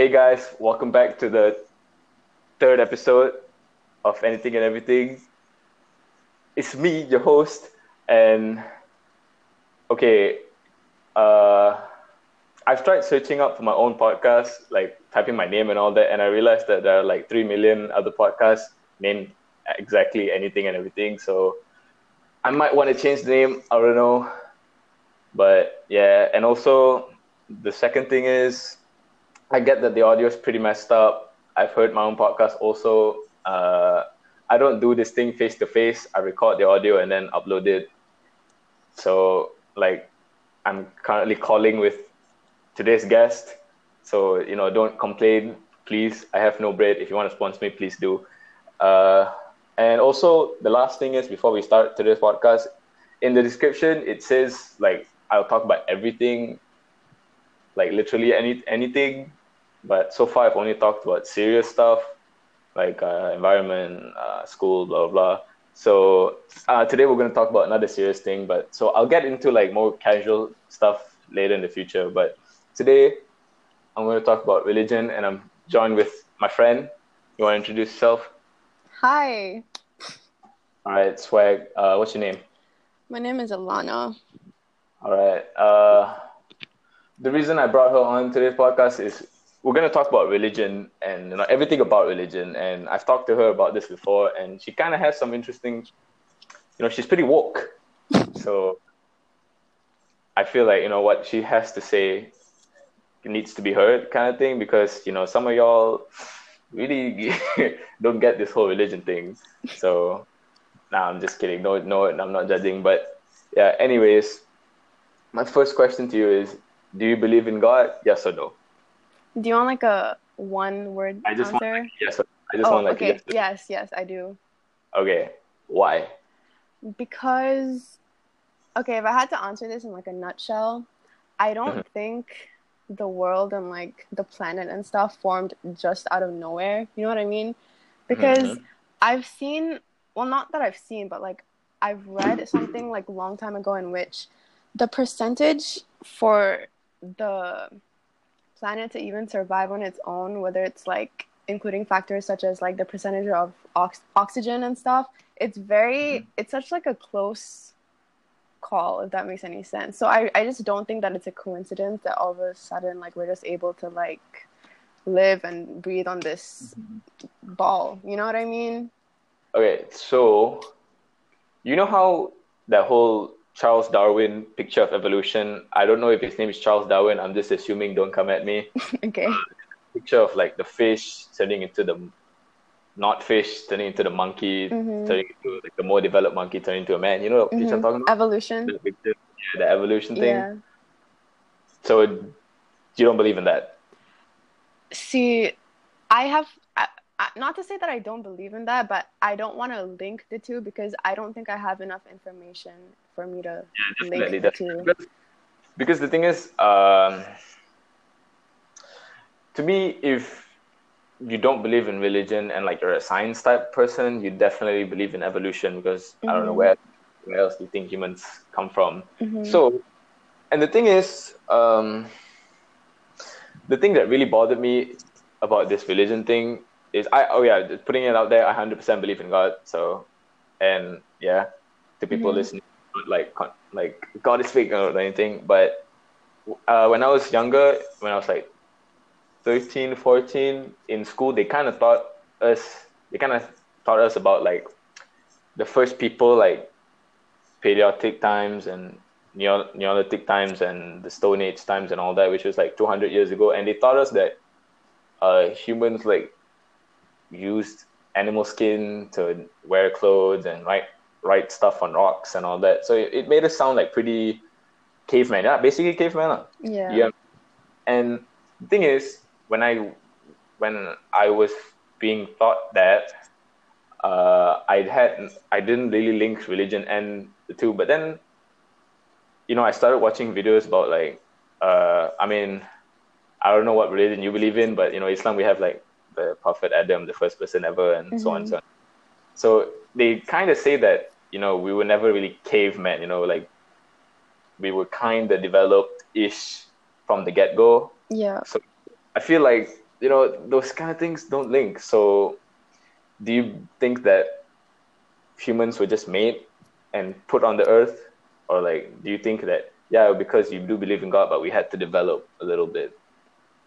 hey guys, welcome back to the third episode of Anything and Everything. It's me, your host, and okay, uh, I've tried searching up for my own podcast, like typing my name and all that, and I realized that there are like three million other podcasts named exactly anything and everything. So I might want to change the name. I don't know, but yeah, and also the second thing is I get that the audio is pretty messed up. I've heard my own podcast also. Uh, I don't do this thing face to face. I record the audio and then upload it. So like I'm currently calling with today's guest. So you know, don't complain, please. I have no bread. If you want to sponsor me, please do. Uh, and also, the last thing is before we start today's podcast, in the description it says like I'll talk about everything, like literally any anything. But so far, I've only talked about serious stuff like uh, environment, uh, school, blah blah. blah. So uh, today we're going to talk about another serious thing, but so I'll get into like more casual stuff later in the future. But today I'm going to talk about religion, and I'm joined with my friend. You want to introduce yourself? Hi, All right, swag. Uh, what's your name? my name is Alana. All right. Uh, the reason I brought her on today's podcast is we're going to talk about religion and you know everything about religion. And I've talked to her about this before, and she kind of has some interesting. You know, she's pretty woke, so I feel like you know what she has to say needs to be heard, kind of thing. Because you know some of y'all really don't get this whole religion thing. So, nah, I'm just kidding. No, no, I'm not judging. But yeah. Anyways, my first question to you is: Do you believe in God? Yes or no? Do you want like a one word I just want answer? like, yes. I just oh, want like okay. yes. Yes, yes, I do. Okay. Why? Because, okay, if I had to answer this in like a nutshell, I don't Mhm. think the world and like the planet and stuff formed just out of nowhere. You know what I mean? Because Mhm. I've seen, well, not that I've seen, but like I've read something like a long time ago in which the percentage for the planet to even survive on its own, whether it's like including factors such as like the percentage of ox- oxygen and stuff, it's very, mm-hmm. it's such like a close call, if that makes any sense. So I, I just don't think that it's a coincidence that all of a sudden like we're just able to like live and breathe on this mm-hmm. ball. You know what I mean? Okay, so you know how that whole Charles Darwin picture of evolution, I don't know if his name is Charles Darwin, I'm just assuming, don't come at me. okay. Picture of like the fish turning into the not fish, turning into the monkey, Mhm. turning into like the more developed monkey turning into a man. You know what picture I'm talking about? Evolution. The picture, yeah, the evolution thing. Yeah. So you don't believe in that? See, I have not to say that I don't believe in that, but I don't want to link the two because I don't think I have enough information for me to Definitely, the definitely. two. Because, because the thing is, um, to me, if you don't believe in religion and like you're a science type person, you definitely believe in evolution because I don't know Mhm. where where else do you think humans come from? Mhm. So, and the thing is, um, the thing that really bothered me about this religion thing is I oh yeah, putting it out there, I hundred percent believe in God. So, and yeah, to people Mhm. listening, like like God is fake or anything, but uh, when I was younger, when I was like 13, 14 in school, they kind of taught us, they kind of taught us about like the first people like Paleolithic times and Neo- Neolithic times and the Stone Age times and all that, which was like 200 years ago. And they taught us that uh, humans like used animal skin to wear clothes and write write stuff on rocks and all that. So it, it made us sound like pretty caveman. Yeah, basically caveman. yeah. Yeah. And the thing is, when I when I was being taught that, uh, I had I didn't really link religion and the two. But then, you know, I started watching videos about like, uh, I mean, I don't know what religion you believe in, but you know, Islam we have like the Prophet Adam, the first person ever, and so on and so on. So they kind of say that you know we were never really cavemen. You know, like we were kind of developed ish from the get go. Yeah. So I feel like you know those kind of things don't link. So, do you think that humans were just made and put on the earth, or like do you think that yeah because you do believe in God, but we had to develop a little bit?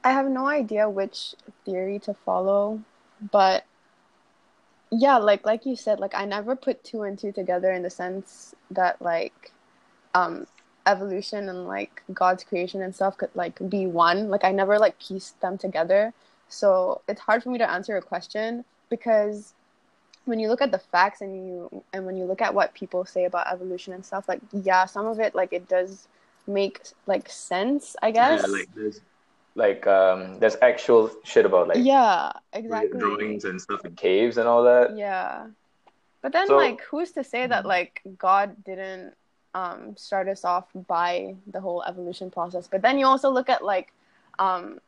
I have no idea which theory to follow, but yeah, like like you said, like I never put two and two together in the sense that like um evolution and like God's creation and stuff could like be one. Like I never like pieced them together. So it's hard for me to answer a question because when you look at the facts and you and when you look at what people say about evolution and stuff, like yeah, some of it like it does make like sense, I guess. Yeah, like there's like um there's actual shit about like yeah, exactly. drawings and stuff in caves and all that. Yeah. But then So- like who's to say that like God didn't um start us off by the whole evolution process. But then you also look at like um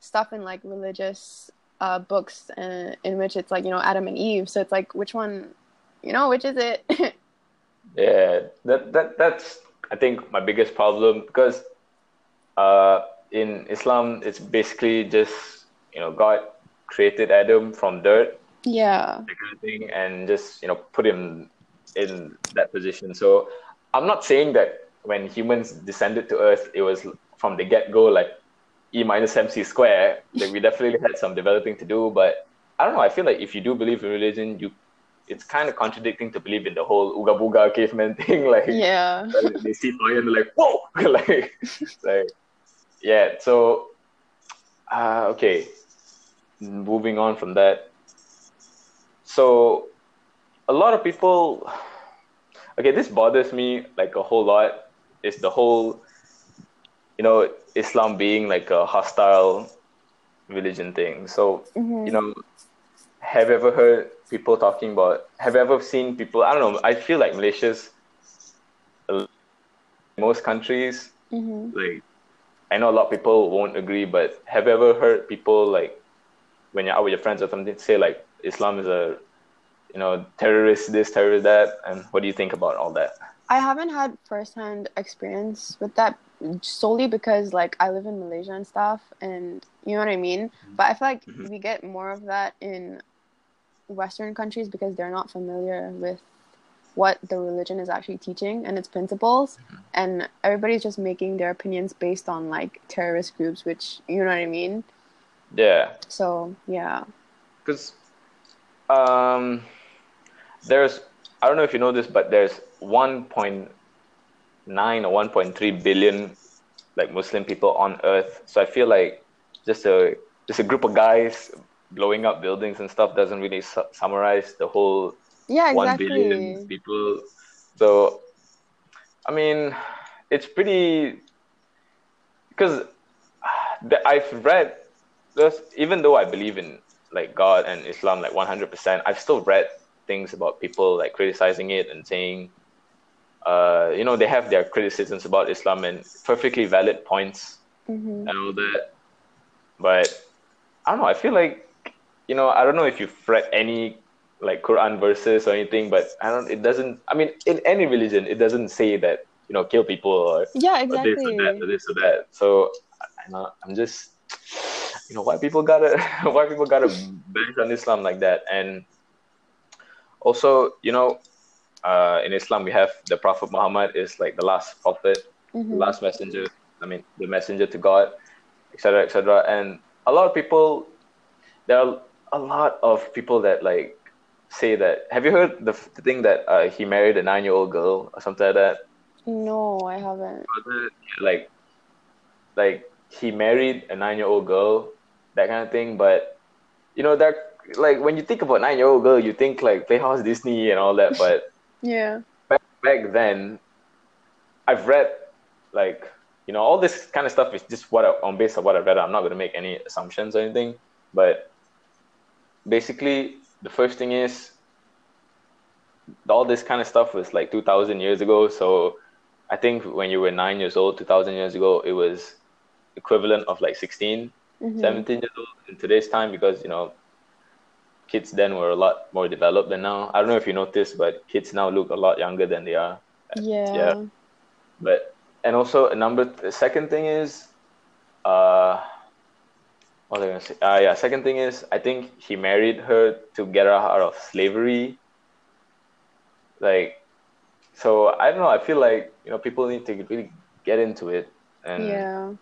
stuff in like religious uh books uh, in which it's like, you know, Adam and Eve. So it's like which one you know, which is it? Yeah, that that that's I think my biggest problem because uh in Islam it's basically just you know God created Adam from dirt yeah. that kind of thing and just you know put him in that position. So I'm not saying that when humans descended to Earth it was from the get go like E minus MC square. Like we definitely had some developing to do, but I don't know. I feel like if you do believe in religion, you it's kind of contradicting to believe in the whole Uga Buga caveman thing. Like Yeah. they see fire and they're like, whoa, like, like, yeah. So, uh, okay, moving on from that. So, a lot of people, okay, this bothers me like a whole lot. Is the whole, you know, Islam being like a hostile religion thing. So, Mhm. you know, have you ever heard people talking about? Have you ever seen people? I don't know. I feel like Malaysia's most countries Mhm. like I know a lot of people won't agree, but have you ever heard people like when you're out with your friends or something say like Islam is a you know terrorist this terrorist that and what do you think about all that? I haven't had firsthand experience with that solely because like I live in Malaysia and stuff and you know what I mean? But I feel like Mhm. we get more of that in Western countries because they're not familiar with what the religion is actually teaching and its principles and everybody's just making their opinions based on like terrorist groups which you know what I mean? Yeah, So yeah. because um, there's I don't know if you know this, but there's 1.9 or 1.3 billion like Muslim people on Earth. So I feel like just a just a group of guys blowing up buildings and stuff doesn't really su- summarize the whole Yeah, exactly. billion people. So, I mean, it's pretty because I've read there's even though I believe in like God and Islam like 100%, I've still read things about people like criticizing it and saying, uh, you know, they have their criticisms about Islam and perfectly valid points Mhm. and all that. But I don't know. I feel like you know. I don't know if you've read any like Quran verses or anything, but I don't. It doesn't. I mean, in any religion, it doesn't say that you know kill people or, Yeah, or this or that or exactly. this or that. So I I'm just you know why people gotta why people gotta bash on Islam like that and also you know uh, in Islam we have the Prophet Muhammad is like the last prophet the Mhm. last messenger i mean the messenger to god etc etc and a lot of people there are a lot of people that like say that have you heard the, the thing that uh, he married a nine year old girl or something like that No, I haven't. like like he married a nine year old girl that kind of thing but you know that like when you think about nine year old girl you think like playhouse disney and all that but Yeah. back, back then, I've read like you know all this kind of stuff is just what I, on base of what I've read. I'm not going to make any assumptions or anything, but basically the first thing is all this kind of stuff was like 2,000 years ago. So I think when you were nine years old, 2,000 years ago, it was equivalent of like 16, Mhm. 17 years old in today's time because you know kids then were a lot more developed than now. I don't know if you noticed, but kids now look a lot younger than they are. Yeah. Yeah. But and also a number. The second thing is, uh, what was I gonna say? Uh, yeah. Second thing is, I think he married her to get her out of slavery. Like, so I don't know. I feel like you know people need to really get into it and Yeah.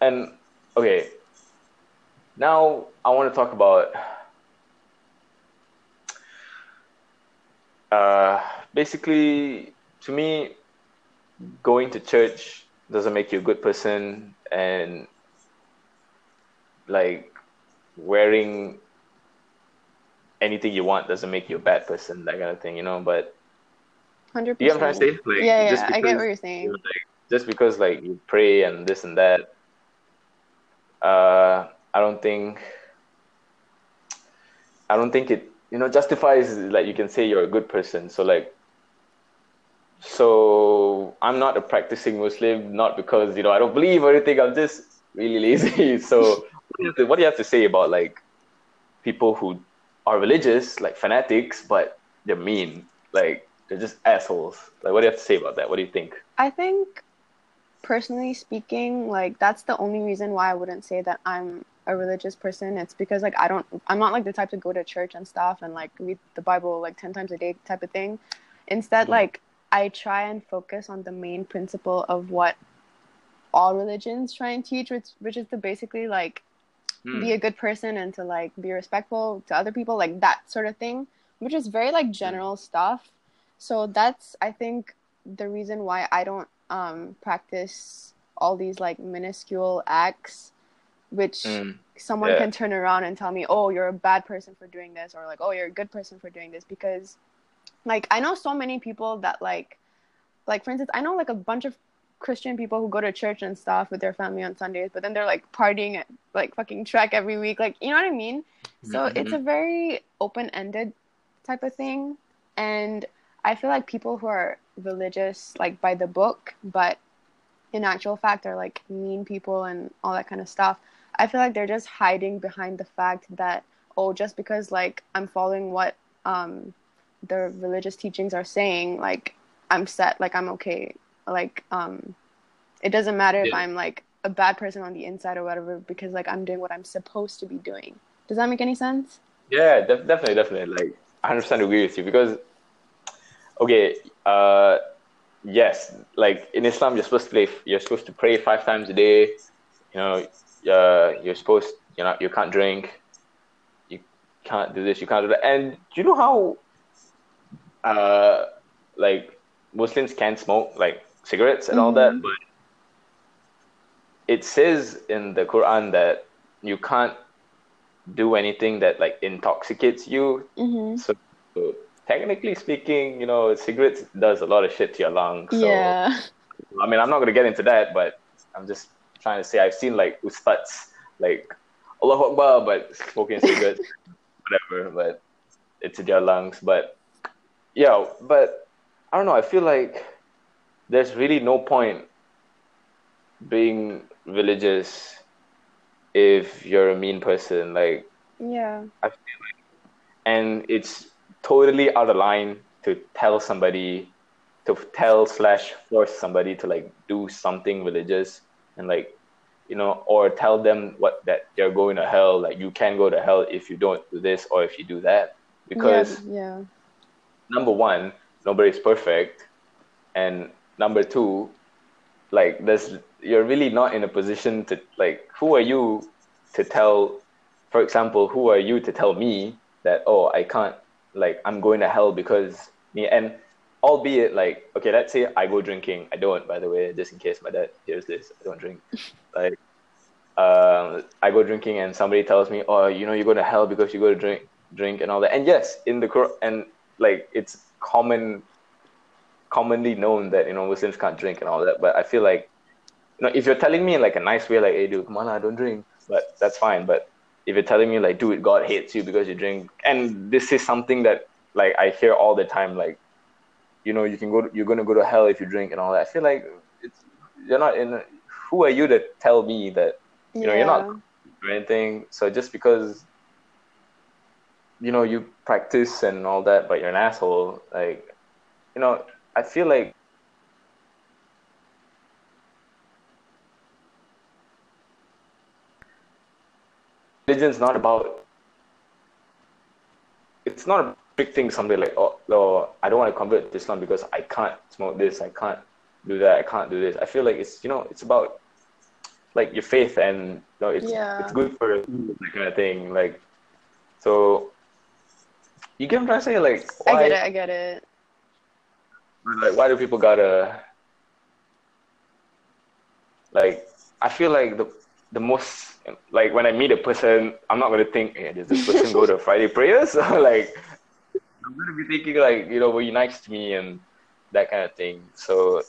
and okay. Now I want to talk about uh, basically to me going to church doesn't make you a good person and like wearing anything you want doesn't make you a bad person that kind of thing you know but Hundred you know percent. what i'm trying to say like yeah, just yeah. I get because what you're you saying. know, like, just because like you pray and this and that uh i don't think i don't think it you know justifies like you can say you're a good person so like so i'm not a practicing muslim not because you know i don't believe or anything i'm just really lazy so what do you have to, what do you have to say about like people who are religious like fanatics but they're mean like they're just assholes like what do you have to say about that what do you think I think, personally speaking, like that's the only reason why I wouldn't say that I'm a religious person. It's because like I don't, I'm not like the type to go to church and stuff and like read the Bible like ten times a day type of thing. Instead, Mhm. like I try and focus on the main principle of what all religions try and teach, which which is to basically like be a good person and to like be respectful to other people, like that sort of thing, which is very like general stuff. So that's I think the reason why I don't um practice all these like minuscule acts which Mm. someone Yeah. can turn around and tell me, "Oh, you're a bad person for doing this," or like, "Oh, you're a good person for doing this," because like I know so many people that like like for instance, I know like a bunch of Christian people who go to church and stuff with their family on Sundays, but then they're like partying at like fucking Trek every week. Like, you know what I mean? So it's a very open-ended type of thing, and I feel like people who are religious like by the book, but in actual fact are like mean people and all that kind of stuff. I feel like they're just hiding behind the fact that oh, just because like I'm following what um the religious teachings are saying, like I'm set, like I'm okay. Like um it doesn't matter if I'm like a bad person on the inside or whatever because like I'm doing what I'm supposed to be doing. Does that make any sense? Yeah, def- definitely, definitely. Like, i understand agree with you because, okay, uh, yes, like in Islam, you're supposed to play, you're supposed to pray five times a day. You know, uh, you're supposed, you know, you can't drink, you can't do this, you can't do that. And do you know how, uh, like Muslims can't smoke like cigarettes and all that, Mhm. but it says in the Quran that you can't do anything that like intoxicates you. Mm-hmm. So, so technically speaking, you know, cigarettes does a lot of shit to your lungs. So, yeah. I mean, I'm not gonna get into that, but I'm just trying to say I've seen like ustads like Allah Akbar, but smoking cigarettes, whatever. But it's in your lungs. But yeah, but I don't know. I feel like there's really no point being religious if you're a mean person. Like Yeah. and it's totally out of line to tell somebody to tell slash force somebody to like do something religious and like you know or tell them what that they're going to hell like you can go to hell if you don't do this or if you do that because yeah. number one nobody's perfect and number two like there's you're really not in a position to like who are you to tell for example who are you to tell me that oh i can't like i'm going to hell because me and albeit like okay let's say i go drinking. I don't by the way just in case my dad hears this i don't drink. Like um i go drinking and somebody tells me oh you know you go to hell because you go to drink drink and all that. And yes in the Quran and like it's common commonly known that you know muslims can't drink and all that but i feel like you know if you're telling me in like a nice way like hey dude come on I don't drink but that's fine but if you're telling me like dude god hates you because you drink and this is something that like i hear all the time like you know you can go you're going to go to hell if you drink and all that i feel like it's you're not in who are you to tell me that You know, you're not- or anything so just because you know you practice and all that but you're an asshole like you know i feel like religion's not about. It's not a big thing. Somebody like, oh, no, I don't want to convert to Islam because I can't smoke this, I can't do that, I can't do this. I feel like it's you know it's about like your faith and you know it's Yeah. it's good for that kind of thing. Like, so you get what I'm trying to say? Like, why, I get it. I get it. Like why do people gotta like I feel like the the most like when I meet a person, I'm not gonna think, hey, does this person go to Friday prayers? like I'm gonna be thinking like, you know, were you nice to me and that kind of thing. So,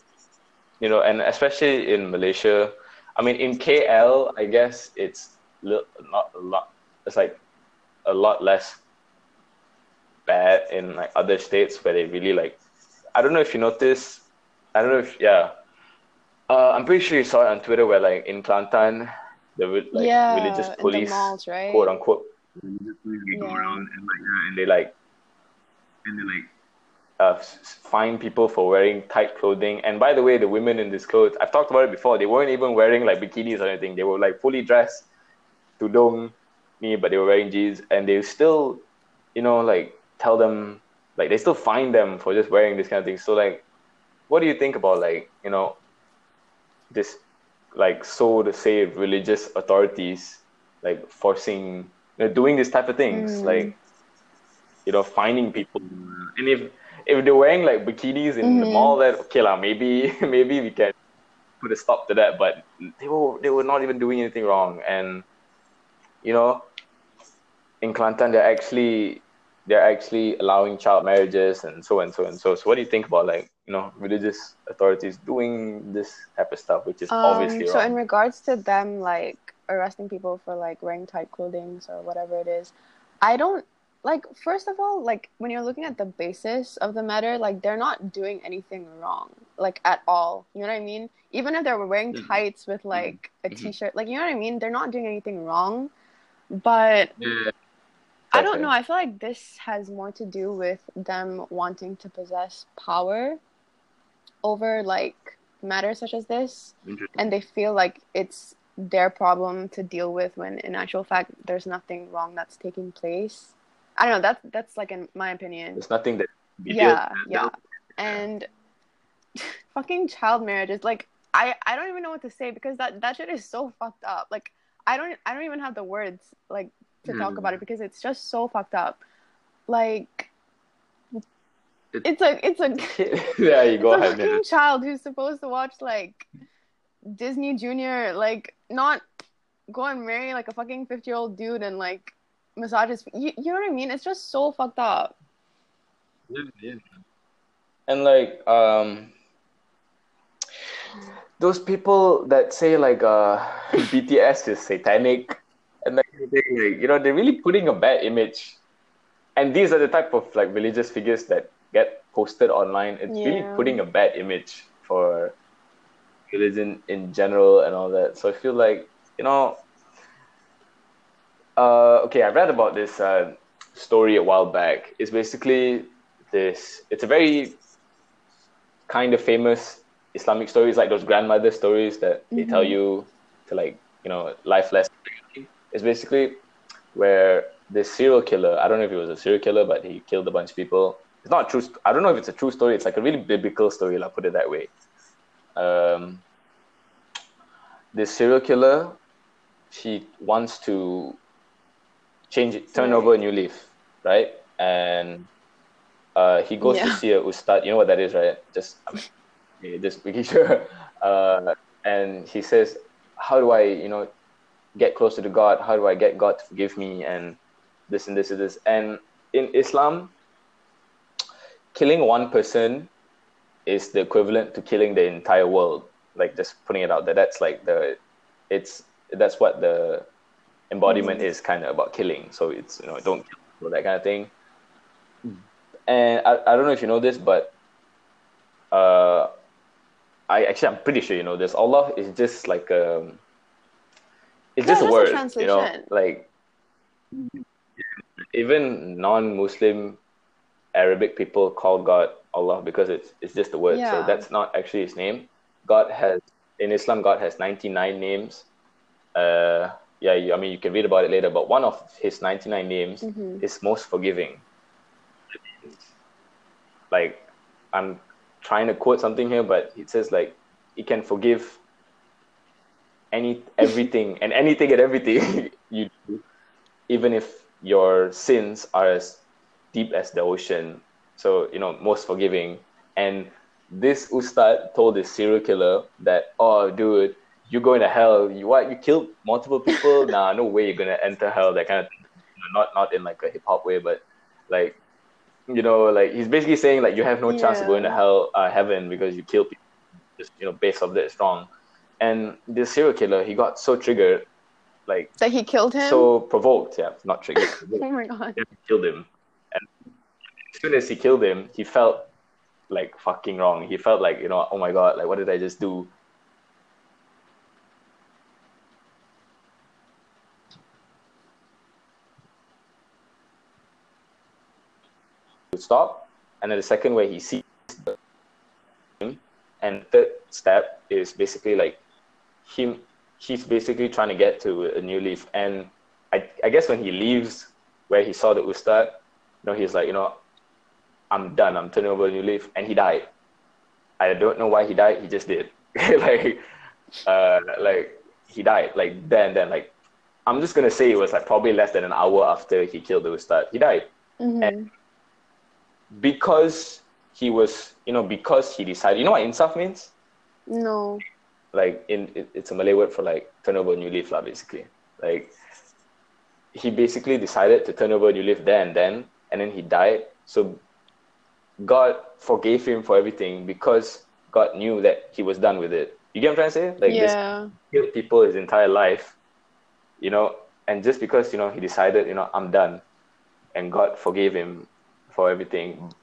you know, and especially in Malaysia, I mean in KL, I guess it's li- not a lot it's like a lot less bad in like other states where they really like I don't know if you noticed. I don't know if yeah. Uh, I'm pretty sure you saw it on Twitter where like in Kelantan, the re- like yeah, religious police, malls, right? quote unquote, religious police, they go around and like yeah, and they like and they like uh, s- s- fine people for wearing tight clothing. And by the way, the women in this clothes, I've talked about it before. They weren't even wearing like bikinis or anything. They were like fully dressed, tudung, me, but they were wearing jeans, and they still, you know, like tell them like they still fine them for just wearing this kind of thing. So like, what do you think about like you know, this like so to say religious authorities like forcing you know, doing this type of things Mm. like you know finding people and if if they're wearing like bikinis in the Mhm. mall that okay lah maybe maybe we can put a stop to that but they were they were not even doing anything wrong and you know in Kelantan they're actually they're actually allowing child marriages and so and so and so so what do you think about like you know religious authorities doing this type of stuff which is obviously Um, so wrong in regards to them like arresting people for like wearing tight clothing or whatever it is, I don't like first of all, like when you're looking at the basis of the matter, like they're not doing anything wrong, like at all. You know what I mean? Even if they were wearing Mhm. tights with like a Mhm. t-shirt, like you know what I mean? They're not doing anything wrong. But yeah I don't know. I feel like this has more to do with them wanting to possess power over like matters such as this and they feel like it's their problem to deal with when in actual fact there's nothing wrong that's taking place. I don't know that's that's like in my opinion. There's nothing that yeah yeah. and fucking child marriages like i i don't even know what to say because that that shit is so fucked up. Like i don't i don't even have the words like to talk Hmm. about it because it's just so fucked up like It- it's a it's a yeah you go ahead fucking man. child who's supposed to watch like Disney Junior, like not go and marry like a fucking fifty year old dude and like massage his. You, you know what I mean? It's just so fucked up. and like um those people that say like uh BTS is satanic like, you know they're really putting a bad image. And these are the type of like religious figures that get posted online. It's really putting a bad image for religion in general and all that. So i feel like you know uh okay i read about this uh story a while back. It's basically this it's a very kind of famous islamic stories like those grandmother stories that they tell Mhm. you to like you know life lesson it's basically where this serial killer i don't know if he was a serial killer but he killed a bunch of people. It's not a true st- i don't know if it's a true story. It's like a really biblical story i'll put it that way. Um this serial killer she wants to change it turn over a new leaf right? And uh, he goes to see a ustad you know what that is right? Just yeah, just making sure. Uh, and he says how do i you know get closer to god how do i get god to forgive me and this and this and this. And in islam killing one person is the equivalent to killing the entire world. Like just putting it out there that's like the it's that's what the embodiment is kind of about killing. So it's you know don't kill that kind of thing. And I, I don't know if you know this but uh i actually i'm pretty sure you know this. Allah is just like um it's Yeah, just a just a word you know like even non-muslim arabic people call god allah because it's it's just a word. So that's not actually his name. God has in islam god has 99 names. Uh yeah, you, I mean, you can read about it later, but one of his 99 names Mhm. is most forgiving. Like, I'm trying to quote something here, but it says, like, he can forgive any everything and anything and everything you do, even if your sins are as deep as the ocean. So, you know, most forgiving. And this ustad told this serial killer that, oh, dude, you're going to hell. You what? You killed multiple people? nah, no way you're gonna enter hell. That kind of, thing. You know, not not in like a hip hop way, but like, you know, like he's basically saying like you have no chance of going to hell, uh, heaven because you killed people. Just you know, based off that strong. And this serial killer, he got so triggered, like That he killed him. so provoked. Yeah, not triggered. oh my god. he killed him. And as soon as he killed him, he felt like fucking wrong. He felt like, you know, oh my god, like what did I just do? Stop, and then the second way he sees the and the third step is basically like him he's basically trying to get to a new leaf. And I, I guess when he leaves where he saw the ustad you know he's like you know i'm done. I'm turning over a new leaf. And he died. I don't know why he died. He just did. Like uh like he died. Like then then like i'm just gonna say it was like probably less than an hour after he killed the ustad. He died. Mhm. because he was you know because he decided you know what insaf means? No. Like in it, it's a Malay word for like turn over a new leaf lah basically. Like he basically decided to turn over a new leaf there and then and then he died. So God forgave him for everything because God knew that he was done with it. You get what I'm trying to say? Like this killed people his entire life, you know, and just because, you know, he decided, you know, I'm done and God forgave him for everything.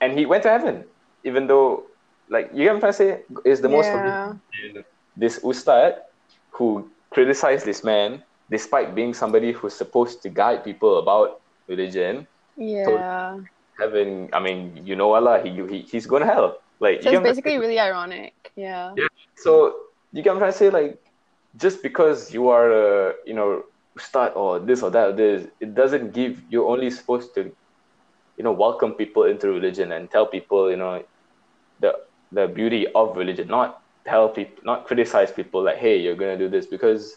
And he went to heaven, even though like you get what I'm trying to say? Is the most yeah. and this ustad who criticized this man despite being somebody who's supposed to guide people about religion Yeah. heaven i mean you know allah he, he he's going to hell like So it's basically really ironic. Yeah. Yeah. so you get what i'm trying to say like just because you are a you know ustad or this or that or this it doesn't give you're only supposed to you know welcome people into religion and tell people you know the the beauty of religion not tell people not criticize people like hey you're gonna do this because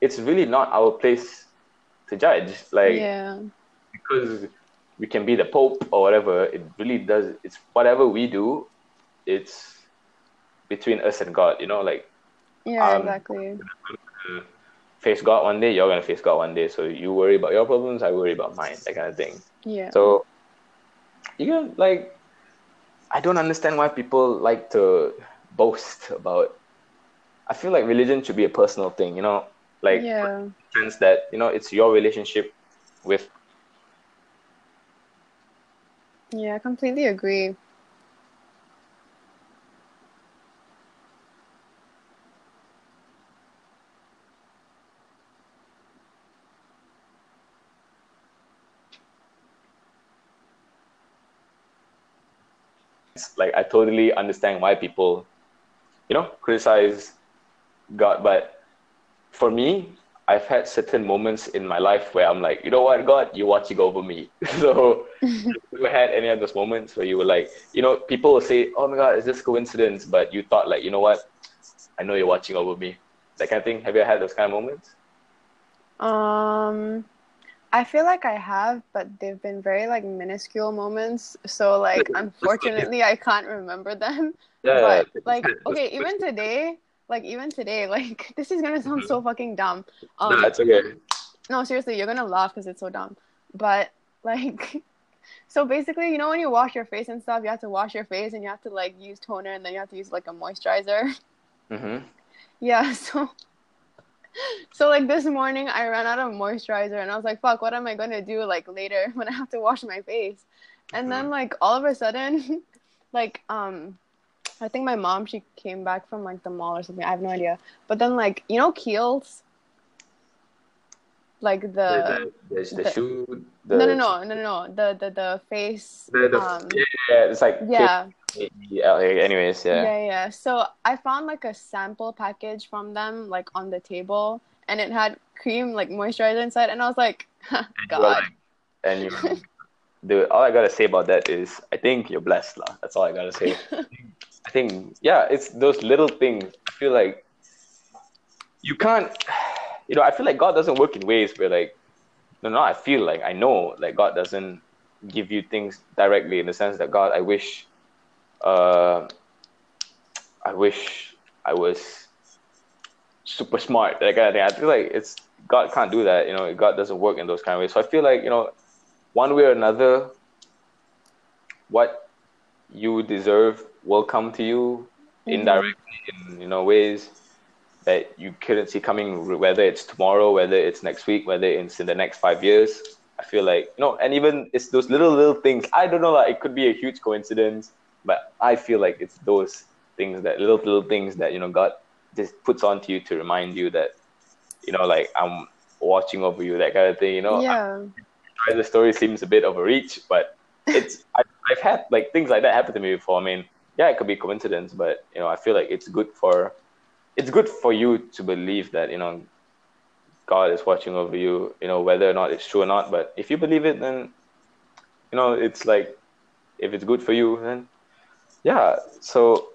it's really not our place to judge like yeah. because we can be the pope or whatever it really does it's whatever we do it's between us and god you know like Yeah, um, exactly. face god one day you're gonna face god one day so you worry about your problems i worry about mine that kind of thing Yeah. so you know like i don't understand why people like to boast about i feel like religion should be a personal thing you know like yeah. sense that you know it's your relationship with Yeah, I completely agree. Like I totally understand why people, you know, criticize God. But for me, I've had certain moments in my life where I'm like, you know what, God, you're watching over me. so you had any of those moments where you were like, you know, people will say, oh my God, it's just coincidence, but you thought like, you know what, I know you're watching over me. That kind of thing. Have you had those kind of moments? Um, I feel like I have, but they've been very like minuscule moments. So like, unfortunately, I can't remember them. Yeah. But like, okay, even today, like even today, like this is gonna sound so fucking dumb. no, Um, that's okay. no, seriously, you're gonna laugh because it's so dumb. But like, so basically, you know, when you wash your face and stuff, you have to wash your face and you have to like use toner and then you have to use like a moisturizer. hmm Yeah, so so like this morning I ran out of moisturizer and I was like, fuck, what am I gonna do like later when I have to wash my face? And then like all of a sudden, like um I think my mom she came back from like the mall or something. I have no idea. But then like you know Kiehl's? Like the the, the, the, the- shoe. The, no no no no no no the the the face The, the, um yeah, yeah, it's like yeah yeah. Anyways, yeah. Yeah, yeah. So I found like a sample package from them, like on the table, and it had cream like moisturizer inside, and I was like, And God. like- and you, dude, all I gotta say about that is, I think you're blessed, lah. That's all I gotta say. I think, yeah, it's those little things. I feel like you can't, you know, I feel like God doesn't work in ways where, like, no, no, I feel like I know, like, God doesn't give you things directly in the sense that, God, I wish, uh, I wish I was super smart, that kind of thing. I feel like it's, God can't do that, you know, God doesn't work in those kind of ways. So I feel like, you know, one way or another, what you deserve will come to you Mhm. indirectly in you know ways that you couldn't see coming whether it's tomorrow whether it's next week whether it's in the next five years i feel like you know and even it's those little little things i don't know like it could be a huge coincidence but i feel like it's those things that little little things that you know god just puts onto you to remind you that you know like i'm watching over you that kind of thing you know yeah. try the story seems a bit of a reach, but it's I, I've had like things like that happen to me before. I mean, yeah, it could be coincidence, but you know, I feel like it's good for it's good for you to believe that you know God is watching over you. You know, whether or not it's true or not. But if you believe it, then you know it's like if it's good for you, then yeah. So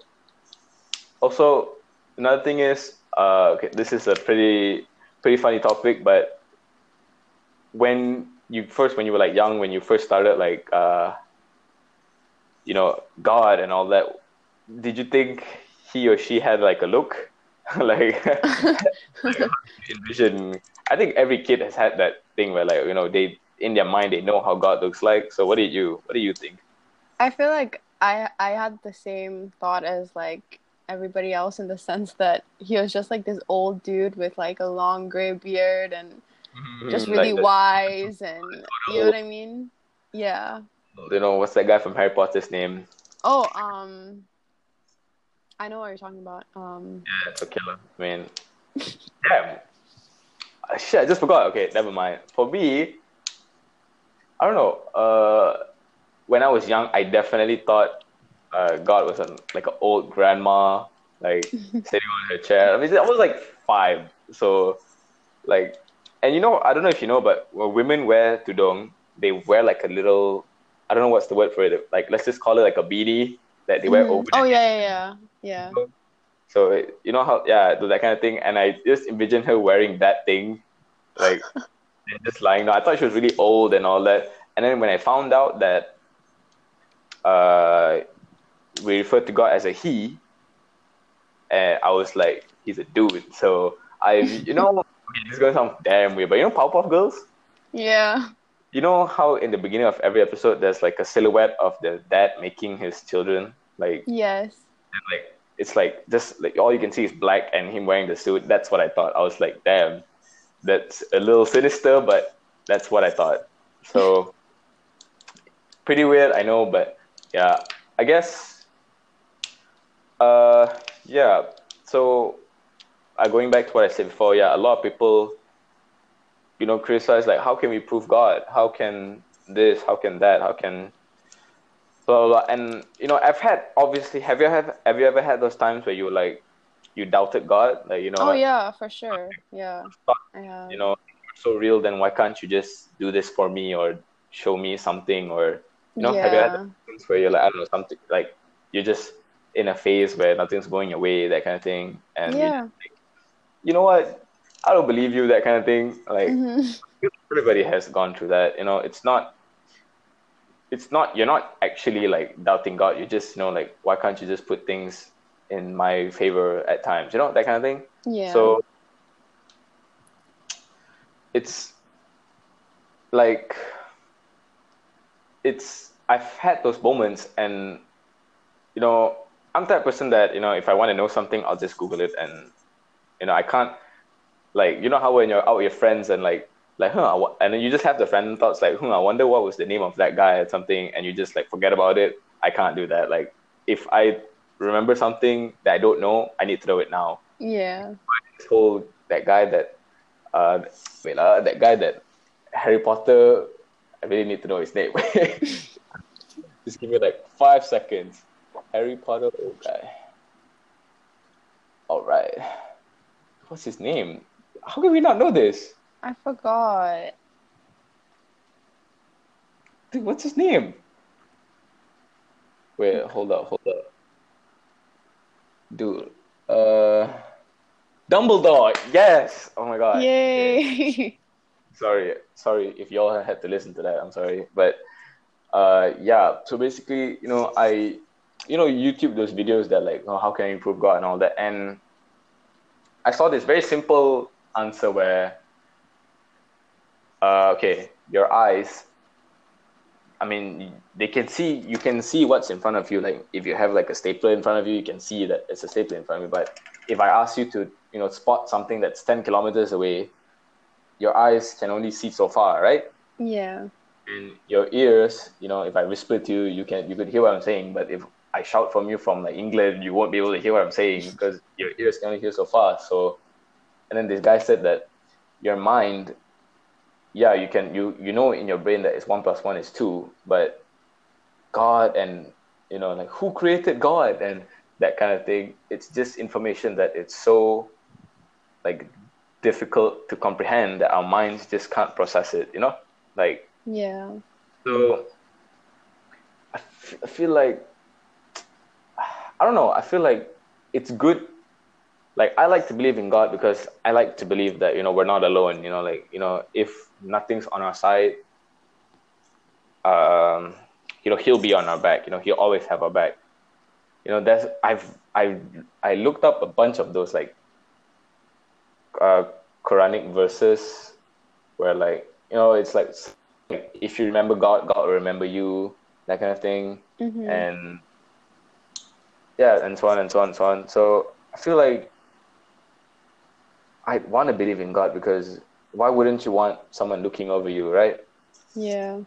also another thing is uh, okay, this is a pretty pretty funny topic, but when you first when you were like young when you first started like uh you know god and all that did you think he or she had like a look? Like envision i think every kid has had that thing where like you know they in their mind they know how god looks like. So what did you what do you think? I feel like I I had the same thought as like everybody else in the sense that he was just like this old dude with like a long gray beard and just Mhm, really like the- wise and you know what I mean? Yeah. you know what's that guy from harry potter's name Oh, um I know what you're talking about. Um yeah it's a killer i mean damn Uh, shit i just forgot okay never mind for me i don't know uh when I was young, I definitely thought uh, God was a, like an old grandma, like sitting on her chair. I mean, I was like five, so like, and you know, I don't know if you know, but when women wear tudong, they wear like a little, I don't know what's the word for it, like let's just call it like a beanie that they wear mhm. over. Oh yeah, yeah, yeah. Yeah. so it- you know how yeah, do that kind of thing, and I just envisioned her wearing that thing, like and just lying down. I thought she was really old and all that, and then when I found out that uh, we refer to God as a he, and I was like, he's a dude. So I, you know, okay, this is gonna sound damn weird, but you know, Powerpuff Girls. Yeah. You know how in the beginning of every episode there's like a silhouette of the dad making his children like Yes. and like it's like just like all you can see is black and him wearing the suit. That's what I thought. I was like, damn, that's a little sinister, but that's what I thought. So pretty weird, I know, but yeah, I guess. Uh, yeah. So, uh, going back to what I said before, yeah, a lot of people, you know, criticize like, how can we prove God? How can this? How can that? How can blah, blah, blah. And you know, I've had obviously. Have you have Have you ever had those times where you like you doubted God? Like you know, Oh like, yeah, for sure. Yeah. Have. you know, so real. Then why can't you just do this for me or show me something or you know, have you had things where you're like I don't know something like you're just in a phase where nothing's going your way, that kind of thing, and you- Yeah. you know what? I don't believe you, that kind of thing. Like Mhm. everybody has gone through that. You know, it's not. It's not. You're not actually like doubting God. You're just, you know, like why can't you just put things in my favor at times? You know, that kind of thing. Yeah. So it's like it's I've had those moments and you know I'm that person that you know if I want to know something I'll just Google it and you know I can't like you know how when you're out with your friends and like like huh and then you just have the random thoughts like hmm I wonder what was the name of that guy or something and you just like forget about it. I can't do that. Like if I remember something that I don't know I need to know it now. Yeah. I told that guy that uh wait uh, that guy that Harry Potter I really need to know his name. Just give me like five seconds. Harry Potter old guy. Alright. What's his name? How can we not know this? I forgot. Dude, what's his name? Wait, hold up, hold up. Dude, uh, Dumbledore. Yes. Oh my god. Yay! Sorry, sorry if y'all had to listen to that. I'm sorry, but uh, yeah. So basically, you know, I, you know, YouTube those videos that like, oh, how can I improve God and all that, and I saw this very simple answer where, uh, okay, your eyes I mean, they can see you can see what's in front of you. Like if you have like a stapler in front of you, you can see that it's a stapler in front of you. But if I ask you to, you know, spot something that's ten kilometers away, your eyes can only see so far, right? yeah. And your ears, you know, if I whisper to you, you can you could hear what I'm saying. But if I shout from you from like England, you won't be able to hear what I'm saying because your ears can only hear so far. So, and then this guy said that your mind yeah, you can you you know in your brain that it's one plus one is two, but God and you know like who created God and that kind of thing. It's just information that it's so like difficult to comprehend that our minds just can't process it. You know, like Yeah. so. I, f- I feel like I don't know. I feel like it's good like I like to believe in God because I like to believe that you know we're not alone. You know, like you know if nothing's on our side, um, you know He'll be on our back. You know He'll always have our back. You know that's I've I I looked up a bunch of those like uh, Quranic verses where like you know it's like, like if you remember God, God will remember you, that kind of thing, hmm and yeah, and so on and so on and so on. So I feel like I want to believe in God because why wouldn't you want someone looking over you, right? Yeah.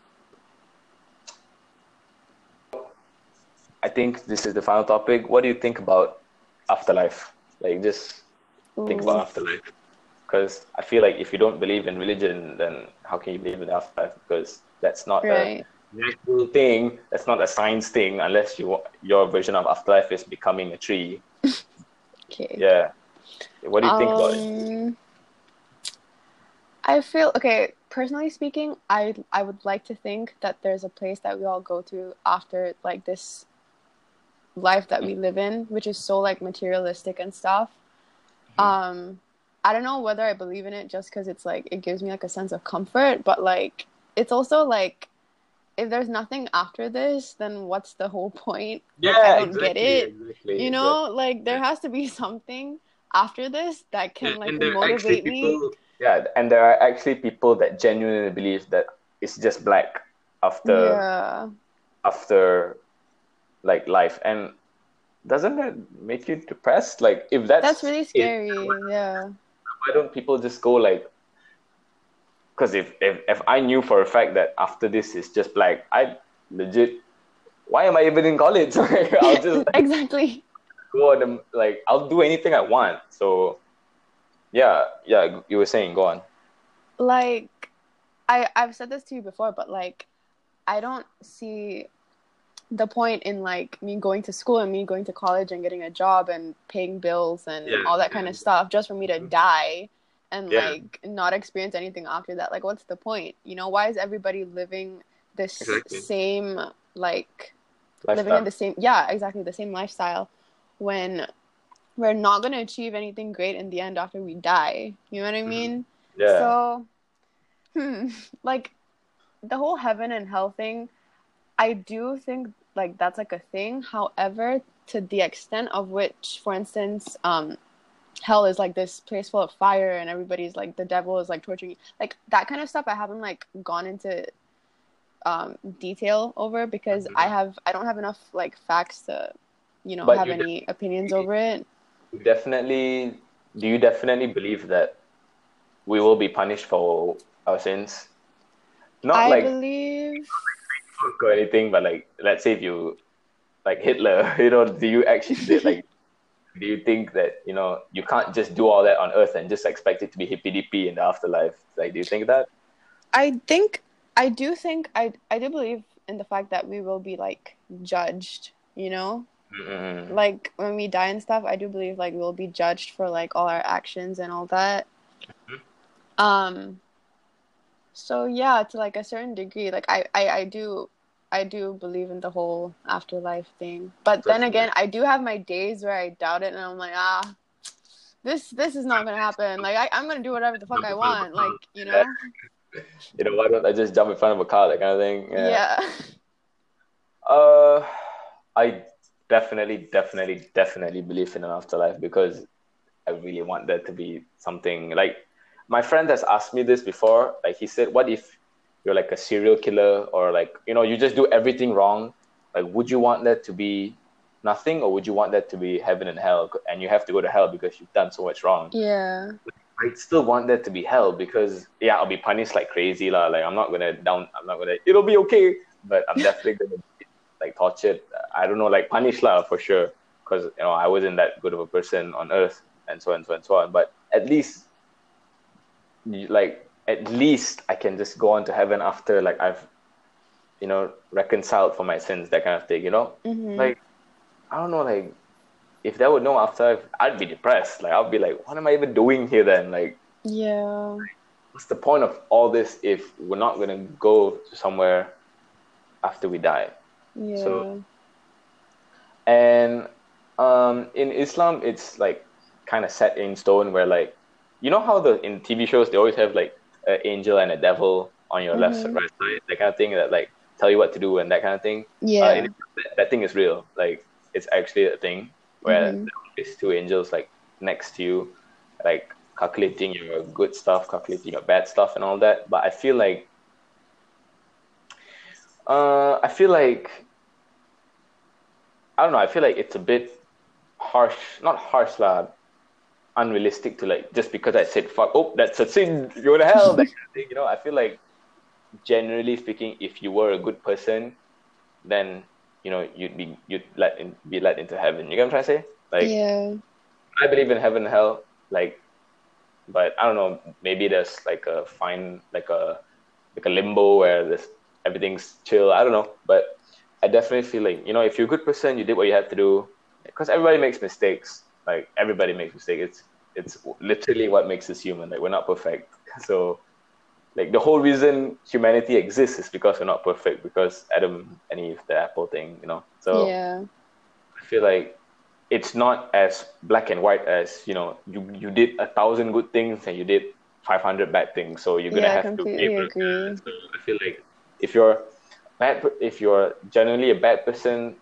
I think this is the final topic. What do you think about afterlife? Like, just think about afterlife. Because I feel like if you don't believe in religion, then how can you believe in afterlife? Because that's not Right. a natural thing. That's not a science thing unless you your version of afterlife is becoming a tree. Okay. Yeah. What do you think about it? Um, I feel okay. Personally speaking, I I would like to think that there's a place that we all go to after like this life that we live in, which is so like materialistic and stuff. Mhm. Um, I don't know whether I believe in it just because it's like it gives me like a sense of comfort, but like it's also like if there's nothing after this, then what's the whole point? Like, I don't get it. Exactly. You know, like there has to be something after this that can like and there motivate me. people, yeah, and there are actually people that genuinely believe that it's just black after Yeah. after like life, and doesn't that make you depressed? Like if that's That's really it, scary. Yeah. Why don't people just go like? Because if, if if I knew for a fact that after this is just black, I legit. Why am I even in college? I'll just exactly. go on the, like I'll do anything I want. So yeah, yeah, you were saying go on. Like I I've said this to you before, but like I don't see the point in like me going to school and me going to college and getting a job and paying bills and Yeah, all that kind of stuff just for me to die and Yeah. like not experience anything after that. Like what's the point? You know, why is everybody living this Exactly. same like living in the same yeah exactly the same lifestyle when we're not going to achieve anything great in the end after we die you know what i Mhm. mean Yeah. so hmm, like the whole heaven and hell thing i do think like that's like a thing however to the extent of which for instance um hell is like this place full of fire and everybody's like the devil is like torturing you like that kind of stuff i haven't like gone into um detail over because Mhm. i have i don't have enough like facts to you know But have you any opinions over it definitely do you definitely believe that we will be punished for our sins? Not like i like believe or anything, but like let's say if you like Hitler, you know, do you actually did, like do you think that, you know, you can't just do all that on earth and just expect it to be hippy dippy in the afterlife? Like do you think that? I think I do think I I do believe in the fact that we will be like judged, you know? Mm-mm. Like when we die and stuff, I do believe like we'll be judged for like all our actions and all that. Mhm. Um. So yeah, to like a certain degree, like I, I, I do, I do believe in the whole afterlife thing. But then again, I do have my days where I doubt it, and I'm like, ah, this, this is not gonna happen. Like I, I'm gonna do whatever the fuck I want. Like you know. You know, why don't I just jump in front of a car, that kind of thing? Yeah. Uh, I definitely, definitely, definitely believe in an afterlife because I really want there to be something like my friend has asked me this before. Like he said, what if you're like a serial killer or like you know you just do everything wrong? Like, would you want that to be nothing, or would you want that to be heaven and hell, and you have to go to hell because you've done so much wrong? Yeah. I still want that to be hell because yeah, I'll be punished like crazy lah. Like I'm not gonna down. I'm not gonna. It'll be okay, but I'm definitely gonna be like tortured. I don't know, like punished lah for sure, because you know I wasn't that good of a person on earth, and so on, and so on, and so on. But at least, like at least I can just go on to heaven after like I've, you know, reconciled for my sins, that kind of thing. You know, Mhm. like I don't know, like if there were no after, I'd be depressed. Like I'd be like, what am I even doing here then? Like yeah. what's the point of all this if we're not going to go somewhere after we die? Yeah. So- And um, in Islam, it's like kind of set in stone where like, you know how the in TV shows they always have like an angel and a devil on your left Mhm. right side, that kind of thing that like tell you what to do and that kind of thing. yeah. Uh, that, that thing is real. Like it's actually a thing where Mhm. there's two angels like next to you, like calculating your good stuff, calculating your bad stuff, and all that. But I feel like, uh, I feel like, I don't know. I feel like it's a bit harsh, not harsh lah, unrealistic to like just because I said fuck, oh that's a sin, you go to hell, that kind of thing. You know, I feel like generally speaking, if you were a good person, then you know you'd be you'd let in, be let into heaven. You get what I'm trying to say? Like yeah. I believe in heaven and hell, like, but I don't know. Maybe there's like a fine, like a like a limbo where this everything's chill. I don't know, but I definitely feel like you know if you're a good person, you did what you had to do. Because everybody makes mistakes. Like everybody makes mistakes. It's it's literally what makes us human. Like we're not perfect. So like the whole reason humanity exists is because we're not perfect. Because Adam and Eve, the apple thing, you know. So yeah. I feel like it's not as black and white as you know you you did a thousand good things and you did 500 bad things so you're gonna Yeah, have to be able to agree. so i feel like if you're bad if you're genuinely a bad person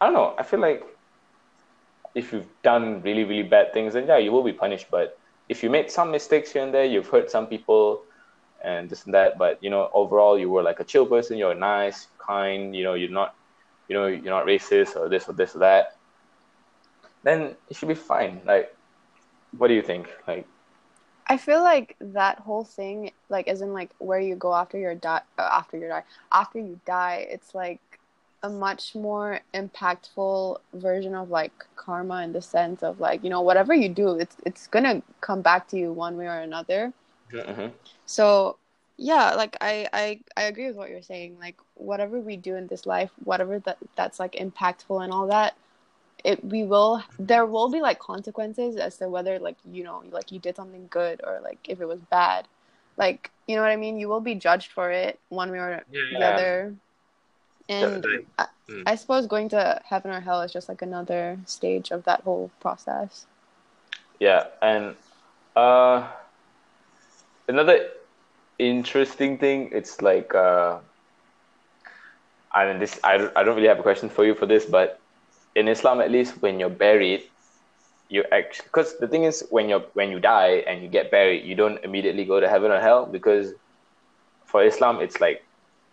i don't know i feel like if you've done really really bad things then yeah you will be punished. But if you made some mistakes here and there you've hurt some people and this and that but you know overall you were like a chill person you're nice kind you know you're not you know you're not racist or this or this or that then it should be fine. Like what do you think? Like I feel like that whole thing, like, as in like where you go after your die, after you die, after you die, it's like a much more impactful version of like karma in the sense of like you know whatever you do, it's it's gonna come back to you one way or another. Mhm. So yeah, like I I I agree with what you're saying. Like whatever we do in this life, whatever that that's like impactful and all that, it we will there will be like consequences as to whether like you know like you did something good or like if it was bad. Like you know what I mean? You will be judged for it one way or the Yeah. other. And I, mm. I suppose going to heaven or hell is just like another stage of that whole process. yeah and uh another interesting thing it's like uh i mean this i, don't- I don't really have a question for you for this but in islam at least when you're buried you actually because the thing is when you're when you die and you get buried you don't immediately go to heaven or hell because for islam it's like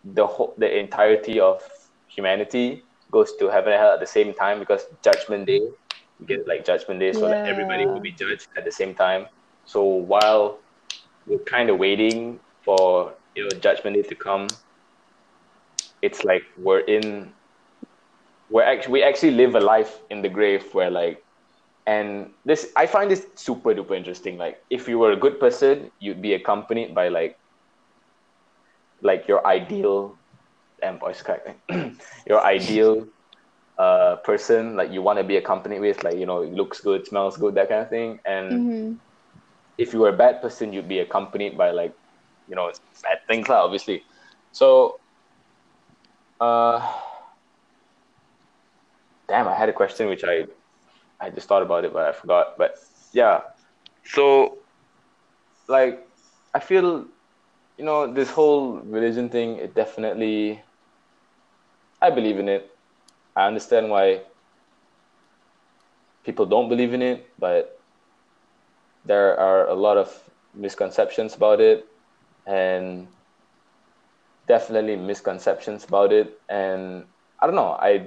the whole the entirety of humanity goes to heaven and hell at the same time because judgment day get like judgment day so that everybody will be judged at the same time. So while we're kind of waiting for you know judgment day to come it's like we're in we're actually we actually live a life in the grave where like and this i find this super duper interesting. Like if you were a good person you'd be accompanied by like like your ideal and voice crack your ideal uh person like you want to be accompanied with like you know it looks good smells good that kind of thing and Mm-hmm. if you were a bad person, you'd be accompanied by like, you know, bad things, lah, obviously. So, uh, damn, I had a question which I, I just thought about it, but I forgot. But yeah, so, like, I feel, you know, this whole religion thing, it definitely, I believe in it. I understand why people don't believe in it, but there are a lot of misconceptions about it and definitely misconceptions about it and i don't know i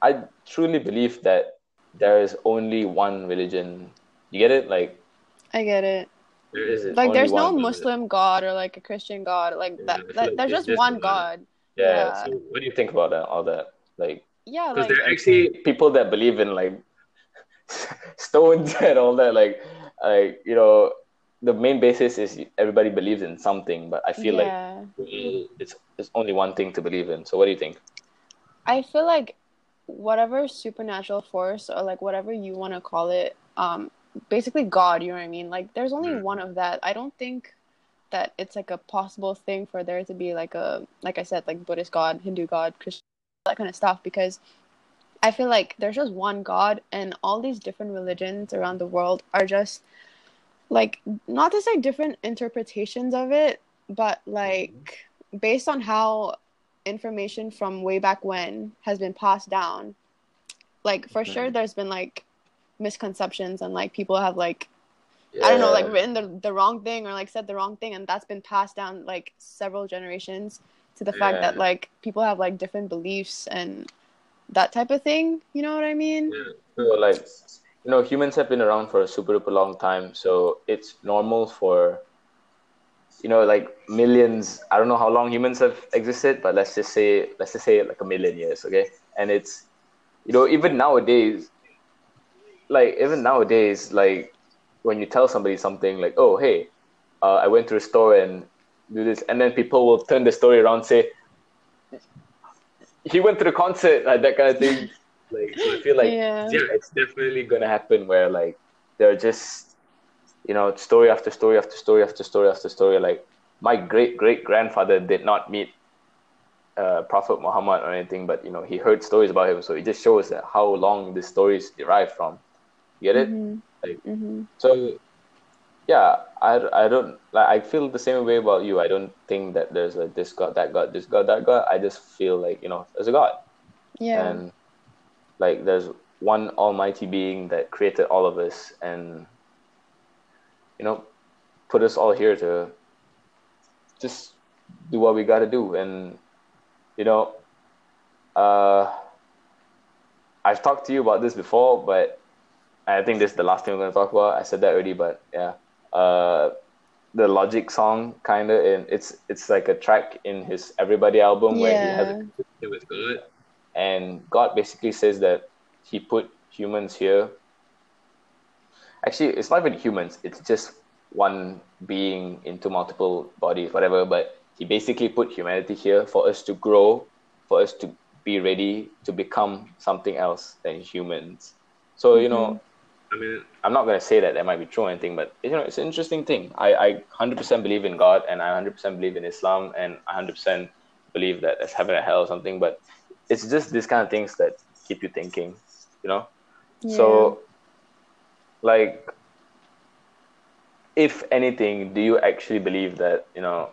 i truly believe that there is only one religion you get it like I get it. There Like, there's no. Muslim God or like a Christian God. Like Yeah, that. That there's just just one one. God. yeah, Yeah. so what do you think about that all that like Yeah. because Like there are actually people that believe in like stones and all that like like you know the main basis is everybody believes in something but i feel like it's it's only one thing to believe in. So what do you think? I feel like whatever supernatural force or like whatever you want to call it, um, basically God. You know what I mean? Like, there's only Mhm. one of that. I don't think that it's like a possible thing for there to be like a like I said, like Buddhist God, Hindu God, Christian, that kind of stuff. Because I feel like there's just one God, and all these different religions around the world are just like not to say different interpretations of it, but like based on how information from way back when has been passed down like for sure Mhm. there's been like misconceptions and like people have like i don't know like written the, the wrong thing or like said the wrong thing and that's been passed down like several generations to the fact that like people have like different beliefs and that type of thing you know what i mean So like you know, humans have been around for a super duper long time, so it's normal for you know like millions. I don't know how long humans have existed, but let's just say let's just say like a million years, okay? And it's you know even nowadays, like even nowadays, like when you tell somebody something like, "Oh, hey, uh, I went to a store and do this," and then people will turn the story around, and say, "He went to the concert," like that kind of thing. Like, so I feel like Yeah. yeah, it's definitely gonna happen where like they're just you know story after story after story after story after story. Like my great great grandfather did not meet uh, Prophet Muhammad or anything, but you know he heard stories about him, so it just shows that how long the stories derive from. Get it? hmm Like- hmm So yeah, I, I don't like I feel the same way about you. I don't think that there's like this God, that God, this God, that God. I just feel like you know there's a God yeah and like there's one almighty being that created all of us and you know put us all here to just do what we got to do and you know uh i've talked to you about this before but i think this is the last thing we're going to talk about i said that already but yeah uh the logic song kind of and it's it's like a track in his everybody album where he has a Yeah. conversation with god and God basically says that He put humans here. Actually, it's not even humans; it's just one being into multiple bodies, whatever. But He basically put humanity here for us to grow, for us to be ready to become something else than humans. So you know, I mean, I'm not gonna say that that might be true or anything, but you know, it's an interesting thing. I I 100% believe in God, and I 100% believe in Islam, and I 100% believe that there's heaven and hell or something. But it's just these kind of things that keep you thinking, you know. So, like, if anything, do you actually believe that you know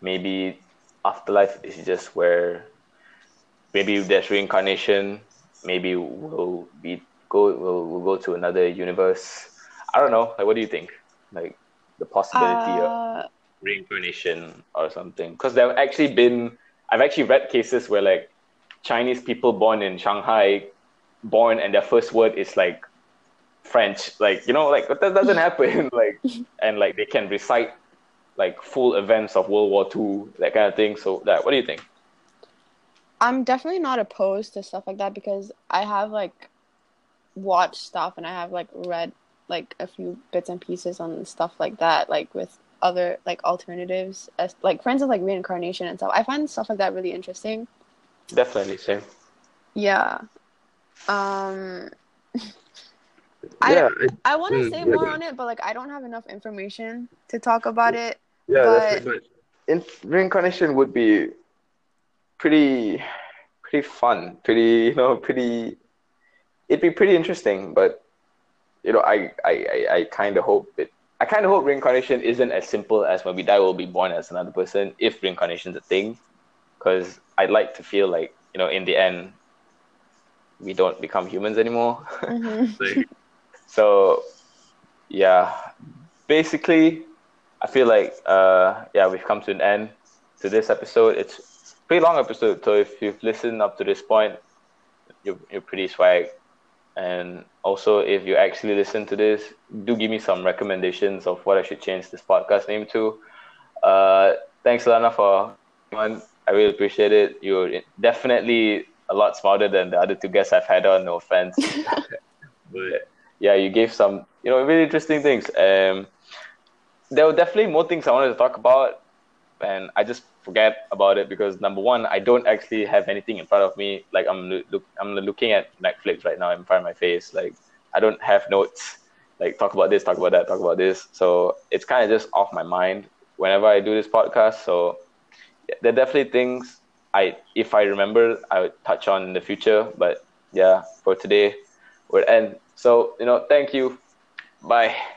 maybe afterlife is just where maybe there's reincarnation, maybe we'll be go we'll, we'll go to another universe. I don't know. Like, what do you think? Like the possibility of uh, reincarnation or something because there have actually been i've actually read cases where like chinese people born in shanghai born and their first word is like french like you know like that doesn't happen like and like they can recite like full events of world war ii that kind of thing so that what do you think I'm definitely not opposed to stuff like that because I have like watched stuff and I have like read like a few bits and pieces on stuff like that, like with other like alternatives as like friends of like reincarnation and stuff. I find stuff like that really interesting. definitely same Yeah. Um I, yeah, I want to Mm, say yeah, more go on it, but like I don't have enough information to talk about it. yeah. that's but- it. in reincarnation would be pretty pretty fun pretty you know pretty it'd be pretty interesting but you know i i i, I kind of hope it i kind of hope reincarnation isn't as simple as when we die we'll be born as another person if reincarnation's a thing. Because i'd like to feel like you know in the end we don't become humans anymore. Mhm. So yeah. Basically i feel like uh yeah we've come to an end to this episode. It's a pretty long episode so if you've listened up to this point you're, you're pretty swag and also if you actually listen to this do give me some recommendations of what i should change this podcast name to. Uh thanks lana for one i really appreciate it. You're definitely a lot smarter than the other two guests i've had on no offense. But yeah, you gave some, you know, really interesting things. Um, there were definitely more things I wanted to talk about, and I just forget about it because number one, I don't actually have anything in front of me. Like I'm loo- look, I'm looking at Netflix right now in front of my face. Like I don't have notes. Like talk about this, talk about that, talk about this. So it's kind of just off my mind whenever I do this podcast. So there are definitely things I, if I remember, I would touch on in the future. But yeah, for today, we're end. So, you know, thank you. Bye.